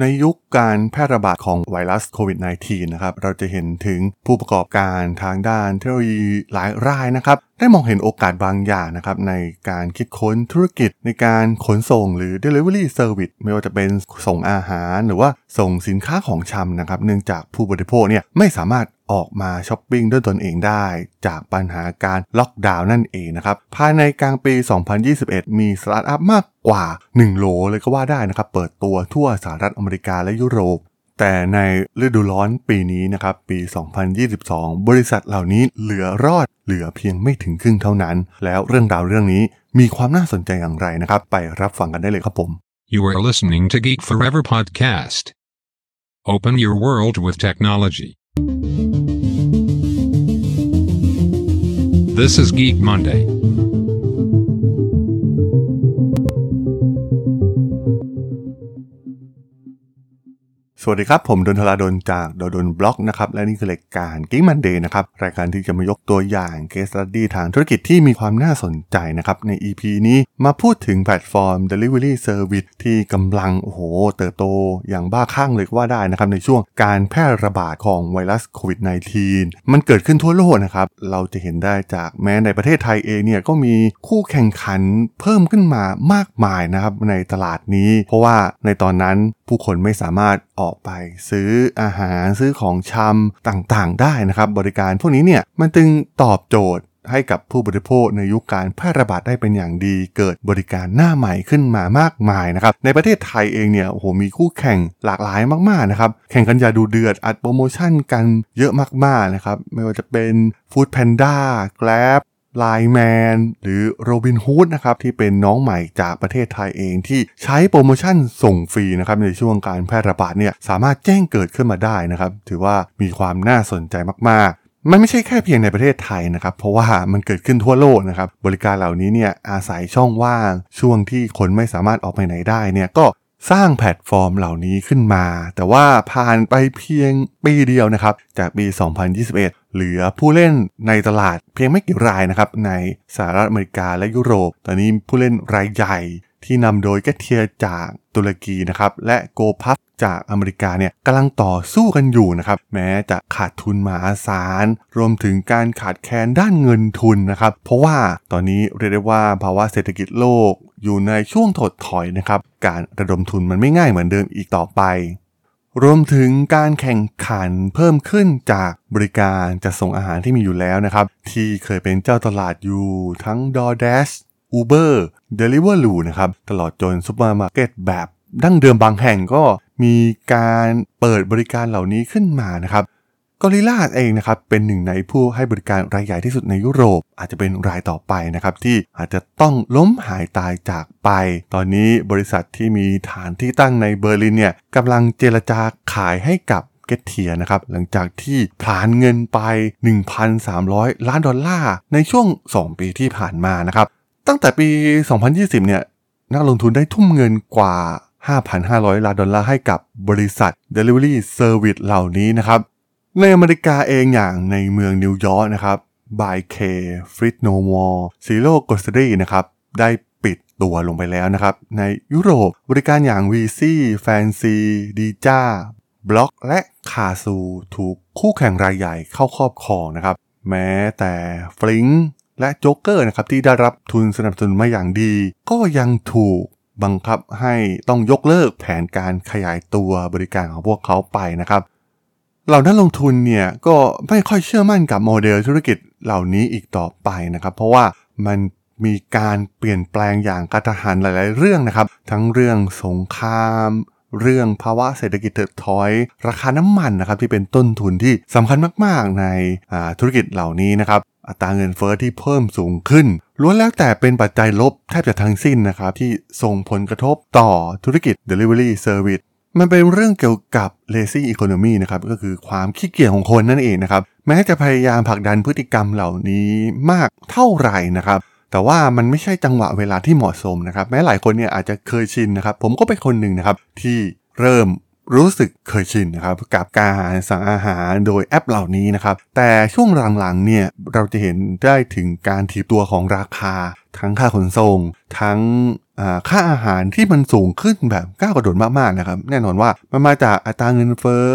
ในยุคการแพร่ระบาดของไวรัสโควิด -19 นะครับ เราจะเห็นถึงผู้ประกอบการทางด้านเทคโนโลยีหลายรายนะครับ ได้มองเห็นโอกาสบางอย่างนะครับ ในการคิดค้นธุรกิจในการขนส่งหรือ Delivery Service ไม่ว่าจะเป็นส่งอาหารหรือว่าส่งสินค้าของชำนะครับ เนื่องจากผู้บริโภคเนี่ยไม่สามารถ ออกมาช้อปปิ้งด้วยตนเองได้จากปัญหาการล็อกดาวน์นั่นเองนะครับ ภายในกลางปี 2021 มีสตาร์ทอัพมากกว่า 1 โหลเลยก็ว่าได้นะครับ เปิดตัวทั่วสหรัฐอเมริกาและยุโรป แต่ในฤดูร้อนปีนี้นะครับปี 2022 บริษัทเหล่านี้เหลือรอดเหลือเพียงไม่ถึงครึ่งเท่านั้น แล้วเรื่องราวเรื่องนี้มีความน่าสนใจอย่างไรนะครับ ไปรับฟังกันได้เลยครับผม You are listening to Geek Forever podcast. Open your world with technology. This is Geek Monday. สวัสดีครับ ผมด.ดล ธราดลจากด.ดล็อกนะครับ และนี่คือรายการ Geek Monday นะครับ รายการที่จะมายกตัวอย่าง case study ทางธุรกิจที่มีความน่าสนใจนะครับ ใน EP นี้มาพูดถึงแพลตฟอร์ม Delivery Service ที่กำลัง โอ้โห เติบโตอย่างบ้าคลั่งเลยก็ว่าได้นะครับ ในช่วงการแพร่ระบาดของไวรัสโควิด -19 มันเกิดขึ้นทั่วโลกนะครับ เราจะเห็นได้จากแม้ในประเทศไทยเองเนี่ยก็มีคู่แข่งขันเพิ่มขึ้นมามากมายนะครับในตลาดนี้ เพราะว่าในตอนนั้นผู้คนไม่สามารถออกไปซื้ออาหารซื้อของชำต่างๆ ได้นะครับ บริการพวกนี้เนี่ยมันจึงตอบโจทย์ให้กับผู้บริโภคในยุคการแพร่ระบาดได้เป็นอย่างดี เกิดบริการหน้าใหม่ขึ้นมามากมายนะครับ ในประเทศไทยเองเนี่ยโอ้โหมีคู่แข่งหลากหลายมากๆนะครับ แข่งกันอย่าดูเดือดอัดโปรโมชั่นกันเยอะมากๆนะครับ ไม่ว่าจะเป็น Food Panda Grab ไลแมนหรือโรบินฮูดนะครับที่เป็นน้องใหม่จากประเทศไทยเองที่ใช้โปรโมชั่นส่งฟรีนะครับในช่วงการแพร่ระบาดเนี่ยสามารถแจ้งเกิดขึ้นมาได้นะครับ ถือว่ามีความน่าสนใจมากๆมันไม่ใช่แค่เพียงในประเทศไทยนะครับ เพราะว่ามันเกิดขึ้นทั่วโลกนะครับ บริการเหล่านี้เนี่ยอาศัยช่องว่าง ช่วงที่คนไม่สามารถออกไปไหนได้เนี่ยก็ สร้างแพลตฟอร์มเหล่านี้ขึ้นมา แต่ว่าผ่านไปเพียงปีเดียวนะครับ จากปี 2021 เหลือผู้เล่นในตลาดเพียงไม่กี่รายนะครับ ในสหรัฐอเมริกาและยุโรป ตอนนี้ผู้เล่นรายใหญ่ ที่นำโดยแกเทียจากตุรกีนะครับและโกพับจากอเมริกาเนี่ยกำลังต่อสู้กันอยู่นะครับแม้จะขาดทุนมหาศาลรวมถึงการขาดแคลนด้านเงินทุนนะครับเพราะว่าตอนนี้เรียกได้ว่าภาวะเศรษฐกิจโลกอยู่ในช่วงถดถอยนะครับการระดมทุนมันไม่ง่ายเหมือนเดิมอีกต่อไป รวมถึงการแข่งขันเพิ่มขึ้นจากบริการจัดส่งอาหารที่มีอยู่แล้วนะครับที่เคยเป็นเจ้าตลาดอยู่ทั้ง DoorDash Uber Deliveroo นะครับ ตลอดจนซูเปอร์มาร์เก็ตแบบดั้งเดิมบางแห่งก็มีการเปิดบริการเหล่านี้ขึ้นมานะครับGorillas เองนะครับเป็นหนึ่งในผู้ให้บริการรายใหญ่ที่สุดในยุโรป อาจจะเป็นรายต่อไปนะครับที่อาจจะต้องล้มหายตายจากไป ตอนนี้บริษัทที่มีฐานที่ตั้งในเบอร์ลินเนี่ยกำลังเจรจาขายให้กับ Getir นะครับหลังจากที่ผลาญเงินไป 1,300 ล้านดอลลาร์ในช่วง 2 ปีที่ผ่านมานะครับ ตั้งแต่ปี 2020 เนี่ย นักลงทุนได้ทุ่มเงินกว่า 5,500 ล้านดอลลาร์ให้กับบริษัท Delivery Service เหล่านี้นะครับ ในอเมริกาเองอย่างในเมืองนิวยอร์กนะครับ by K f r i t No More Zero Grocery นะครับได้ปิดตัวลงไปแล้วนะครับ ในยุโรปบริการอย่าง VC Fancy d j a บล็อกและคาซูถูกคู่แข่งรายใหญ่เข้าครอบครองนะครับ แม้แต่ฟลิง และโจ๊กเกอร์นะครับที่ได้รับทุนสนับสนุนมาอย่างดี ก็ยังถูกบังคับให้ต้องยกเลิกแผนการขยายตัวบริการของพวกเขาไปนะครับ เหล่านักลงทุนเนี่ยก็ไม่ค่อยเชื่อมั่นกับโมเดลธุรกิจเหล่านี้อีกต่อไปนะครับ เพราะว่ามันมีการเปลี่ยนแปลงอย่างกระทันหันหลาย ๆ เรื่องนะครับ ทั้งเรื่องสงคราม เรื่องภาวะเศรษฐกิจถดถอย ราคาน้ำมันนะครับที่เป็นต้นทุนที่สำคัญมาก ๆ ในธุรกิจเหล่านี้นะครับ อัตราเงินเฟอ้อที่เพิ่มสูงขึ้น ล้วนแล้วแต่เป็นปัจจัยลบแทบจะทั้งสิ้นนะครับ ที่ส่งผลกระทบต่อธุรกิจ Delivery Service มันเป็นเรื่องเกี่ยวกับ lazy economy นะครับก็คือความขี้เกียจของคนนั่นเองนะครับ แม้จะพยายามผลักดันพฤติกรรมเหล่านี้มากเท่าไหร่นะครับ แต่ว่ามันไม่ใช่จังหวะเวลาที่เหมาะสมนะครับ แม้หลายคนเนี่ยอาจจะเคยชินนะครับ ผมก็เป็นคนหนึ่งนะครับที่เริ่ม รู้สึกเคยชินนะครับกับการสั่งอาหารโดยแอปเหล่านี้นะครับ แต่ช่วงหลังๆเนี่ยเราจะเห็นได้ถึงการถีบตัวของราคา ทั้งค่าขนส่ง ทั้งค่าอาหารที่มันสูงขึ้นแบบก้าวกระโดดมากๆนะครับ แน่นอนว่ามันมาจากอัตราเงินเฟ้อ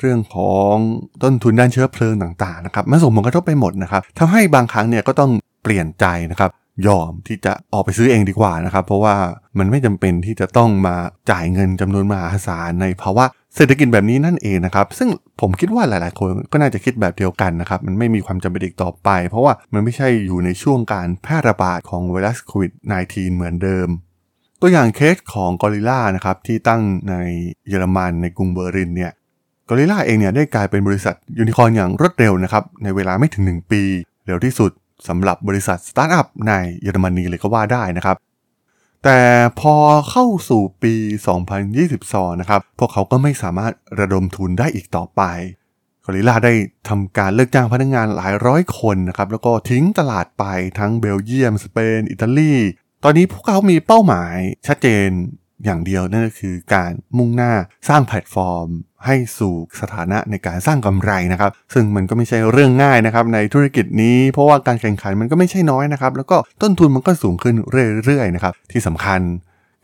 เรื่องของต้นทุนด้านเชื้อเพลิงต่างๆนะครับมันส่งผลกระทบไปหมดนะครับทำให้บางครั้งเนี่ยก็ต้องเปลี่ยนใจนะครับ ยอมที่จะออกไปซื้อเองดีกว่านะครับ เพราะว่ามันไม่จำเป็นที่จะต้องมาจ่ายเงินจำนวนมหาศาลในภาวะเศรษฐกิจแบบนี้นั่นเองนะครับ ซึ่งผมคิดว่าหลาย ๆ คนก็น่าจะคิดแบบเดียวกันนะครับ มันไม่มีความจำเป็นอีกต่อไป เพราะว่ามันไม่ใช่อยู่ในช่วงการแพร่ระบาดของไวรัสโควิด -19 เหมือนเดิม ตัวอย่างเคสของ Gorillas นะครับที่ตั้งในเยอรมันในกรุงเบอร์ลินเนี่ย Gorillas เองเนี่ยได้กลายเป็นบริษัทยูนิคอร์นอย่างรวดเร็วนะครับในเวลาไม่ถึง 1 ปี เร็วที่สุด สำหรับบริษัทสตาร์ทอัพในเยอรมนีเลยก็ว่าได้นะครับ แต่พอเข้าสู่ปี 2022 นะครับ พวกเขาก็ไม่สามารถระดมทุนได้อีกต่อไปกอริลาได้ทำการเลิกจ้างพนักงงานหลายร้อยคนนะครับ แล้วก็ทิ้งตลาดไปทั้งเบลเยียม สเปน อิตาลี ตอนนี้พวกเขามีเป้าหมายชัดเจนอย่างเดียวนั่นก็คือการมุ่งหน้าสร้างแพลตฟอร์ม ให้สู่สถานะในการสร้างกำไรนะครับ ซึ่งมันก็ไม่ใช่เรื่องง่ายนะครับในธุรกิจนี้ เพราะว่าการแข่งขันมันก็ไม่ใช่น้อยนะครับ แล้วก็ต้นทุนมันก็สูงขึ้นเรื่อยๆนะครับ ที่สำคัญ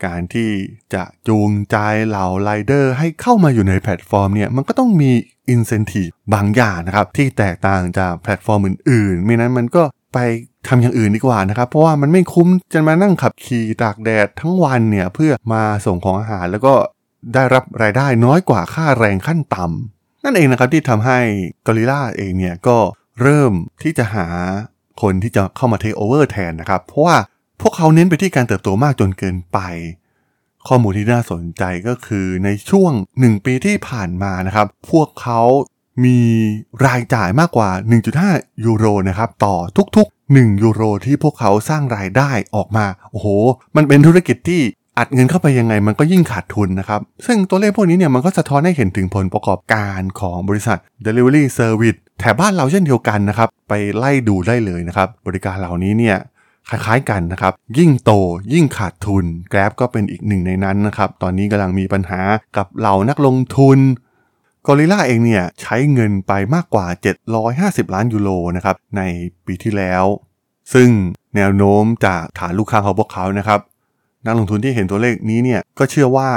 การที่จะจูงใจเหล่าไรเดอร์ให้เข้ามาอยู่ในแพลตฟอร์มเนี่ยมันก็ต้องมีอินเซนティブบางอย่างนะครับที่แตกต่างจากแพลตฟอร์มอื่นๆไม่นั้นมันก็ไปทำอย่างอื่นดีกว่านะครับ เพราะว่ามันไม่คุ้มจะมานั่งขับขี่ตากแดดทั้งวันเนี่ยเพื่อมาส่งของอาหารแล้วก็ ได้รับรายได้น้อยกว่าค่าแรงขั้นต่ำนั่นเองนะครับที่ทำให้ Gorillas เองเนี่ยก็เริ่มที่จะหาคนที่จะเข้ามาเทคโอเวอร์แทนนะครับ เพราะว่าพวกเขาเน้นไปที่การเติบโตมากจนเกินไป ข้อมูลที่น่าสนใจก็คือในช่วง 1 ปีที่ผ่านมานะครับ พวกเขามีรายจ่ายมากกว่า 1.5 ยูโรนะครับ ต่อทุกๆ 1 ยูโรที่พวกเขาสร้างรายได้ออกมา โอ้โห มันเป็นธุรกิจที่ อัดเงินเข้าไปยังไงมันก็ยิ่งขาดทุนนะครับ ซึ่งตัวเลขพวกนี้เนี่ยมันก็สะท้อนให้เห็นถึงผลประกอบการของบริษัท Delivery Service แถบบ้านเราเช่นเดียวกันนะครับ ไปไล่ดูได้เลยนะครับ บริการเหล่านี้เนี่ยคล้ายๆกันนะครับ ยิ่งโตยิ่งขาดทุน Grab ก็เป็นอีกหนึ่งในนั้นนะครับ ตอนนี้กำลังมีปัญหากับเหล่านักลงทุนกอริล่าเองเนี่ยใช้เงินไปมากกว่า 750 ล้านยูโรนะครับในปีที่แล้ว ซึ่งแนวโน้มจากฐานลูกค้าของพวกเขานะครับ นักลงทุนที่เห็นตัวเลขนี้เนี่ยก็เชื่อว่า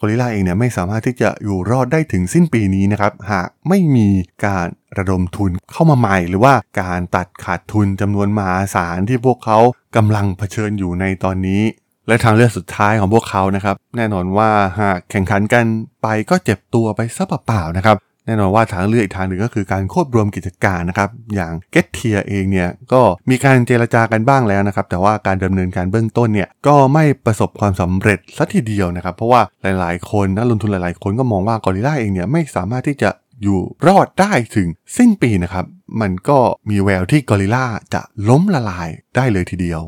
กอริล่าเองเนี่ยไม่สามารถที่จะอยู่รอดได้ถึงสิ้นปีนี้นะครับ หากไม่มีการระดมทุนเข้ามาใหม่ หรือว่าการตัดขาดทุนจำนวนมหาศาลที่พวกเขากำลังเผชิญอยู่ในตอนนี้ และทางเลือกสุดท้ายของพวกเขานะครับ แน่นอนว่าหากแข่งขันกันไปก็เจ็บตัวไปซะเปล่าๆนะครับ แน่นอนว่าทางเลือกอีกทางหนึ่งก็คือการควบรวมกิจการนะครับ อย่าง g e t t i e r เองเนี่ยก็มีการเจรจากันบ้างแล้วนะครับ แต่ว่าการดำเนินการเบื้องต้นเนี่ยก็ไม่ประสบความสำเร็จสัทีเดียวนะครับ เพราะว่าหลาย ๆ คนนักลงทุนหลาย ๆ คนก็มองว่ากอริล่าเองเนี่ยไม่สามารถที่จะอยู่รอดได้ถึงสิ้นปีนะครับ มันก็มีแววที่ Gorillas จะล้มละลายได้เลยทีเดียว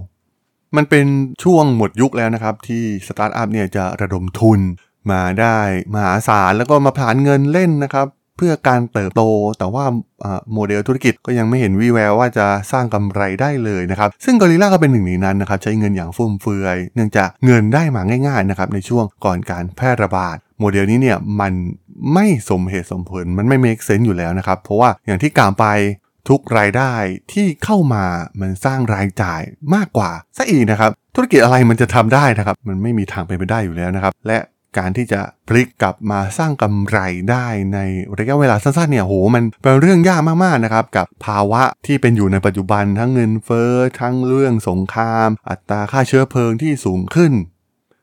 มันเป็นช่วงหมดยุคแล้วนะครับ ที่สตาร์ทอัพเนี่ยจะระดมทุนมาได้มหาศาลแล้วก็มาผลาญเงินเล่นนะครับ เพื่อการเติบโต แต่ว่าโมเดลธุรกิจก็ยังไม่เห็นวี่แววว่าจะสร้างกำไรได้เลยนะครับซึ่ง Gorillas ก็เป็นหนึ่งในนั้นนะครับใช้เงินอย่างฟุ่มเฟือย เนื่องจากเงินได้มาง่ายๆนะครับในช่วงก่อนการแพร่ระบาดโมเดลนี้เนี่ยมันไม่สมเหตุสมผลมันไม่เมคเซนต์อยู่แล้วนะครับเพราะว่าอย่างที่กล่าวไปทุกรายได้ที่เข้ามามันสร้างรายจ่ายมากกว่าซะอีกนะครับ ธุรกิจอะไรมันจะทำได้นะครับ มันไม่มีทางเป็นไปได้อยู่แล้วนะครับ และ การที่จะพลิกกลับมาสร้างกำไรได้ในระยะเวลาสั้นๆเนี่ยโหมันเป็นเรื่องยากมากๆนะครับกับภาวะที่เป็นอยู่ในปัจจุบันทั้งเงินเฟ้อทั้งเรื่องสงคราม อัตราค่าเชื้อเพลิงที่สูงขึ้น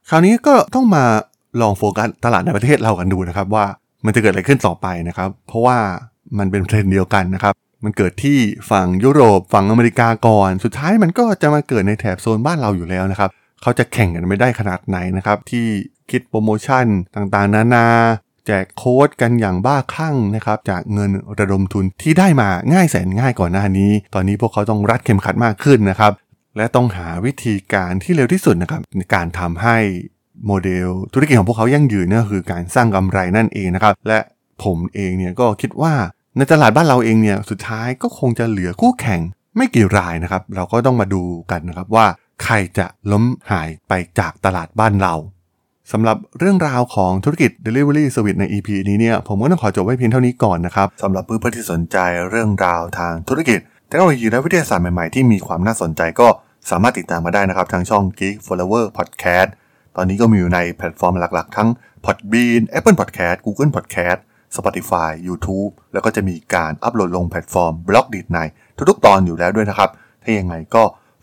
คราวนี้ก็ต้องมาลองโฟกัสตลาดในประเทศเรากันดูนะครับว่ามันจะเกิดอะไรขึ้นต่อไปนะครับ เพราะว่ามันเป็นเทรนด์เดียวกันนะครับมันเกิดที่ฝั่งยุโรปฝั่งอเมริกาก่อน สุดท้ายมันก็จะมาเกิดในแถบโซนบ้านเราอยู่แล้วนะครับเขาจะแข่งกันไม่ได้ขนาดไหนนะครับที่ คิดโปรโมชั่นต่างๆ นานาแจกโค้ดกันอย่างบ้าคลั่งนะครับจากเงินระดมทุนที่ได้มาง่ายแสนง่ายก่อนหน้านี้ ตอนนี้พวกเขาต้องรัดเข็มขัดมากขึ้นนะครับ และต้องหาวิธีการที่เร็วที่สุดนะครับในการทำให้โมเดลธุรกิจของพวกเขายั่งยืนนั่นคือการสร้างกำไรนั่นเองนะครับ และผมเองเนี่ยก็คิดว่าในตลาดบ้านเราเองเนี่ยสุดท้ายก็คงจะเหลือคู่แข่งไม่กี่รายนะครับ เราก็ต้องมาดูกันนะครับว่าใครจะล้มหายไปจากตลาดบ้านเรา สำหรับเรื่องราวของธุรกิจ Delivery Service ใน EP นี้เนี่ยผมก็ต้องขอจบไว้เพียงเท่านี้ก่อนนะครับสำหรับเพื่อนๆที่สนใจเรื่องราวทางธุรกิจเทคโนโลยีและวิทยาศาสตร์ใหม่ ๆ ที่มีความน่าสนใจก็สามารถติดตามมาได้นะครับทางช่อง Geek Forever Podcast ตอนนี้ก็มีอยู่ในแพลตฟอร์มหลักๆ ทั้ง Podbean Apple Podcast Google Podcast Spotify YouTube แล้วก็จะมีการอัปโหลดลงแพลตฟอร์ม Blockdit ในทุกๆ ตอนอยู่แล้วด้วยนะครับ ถ้ายังไงก็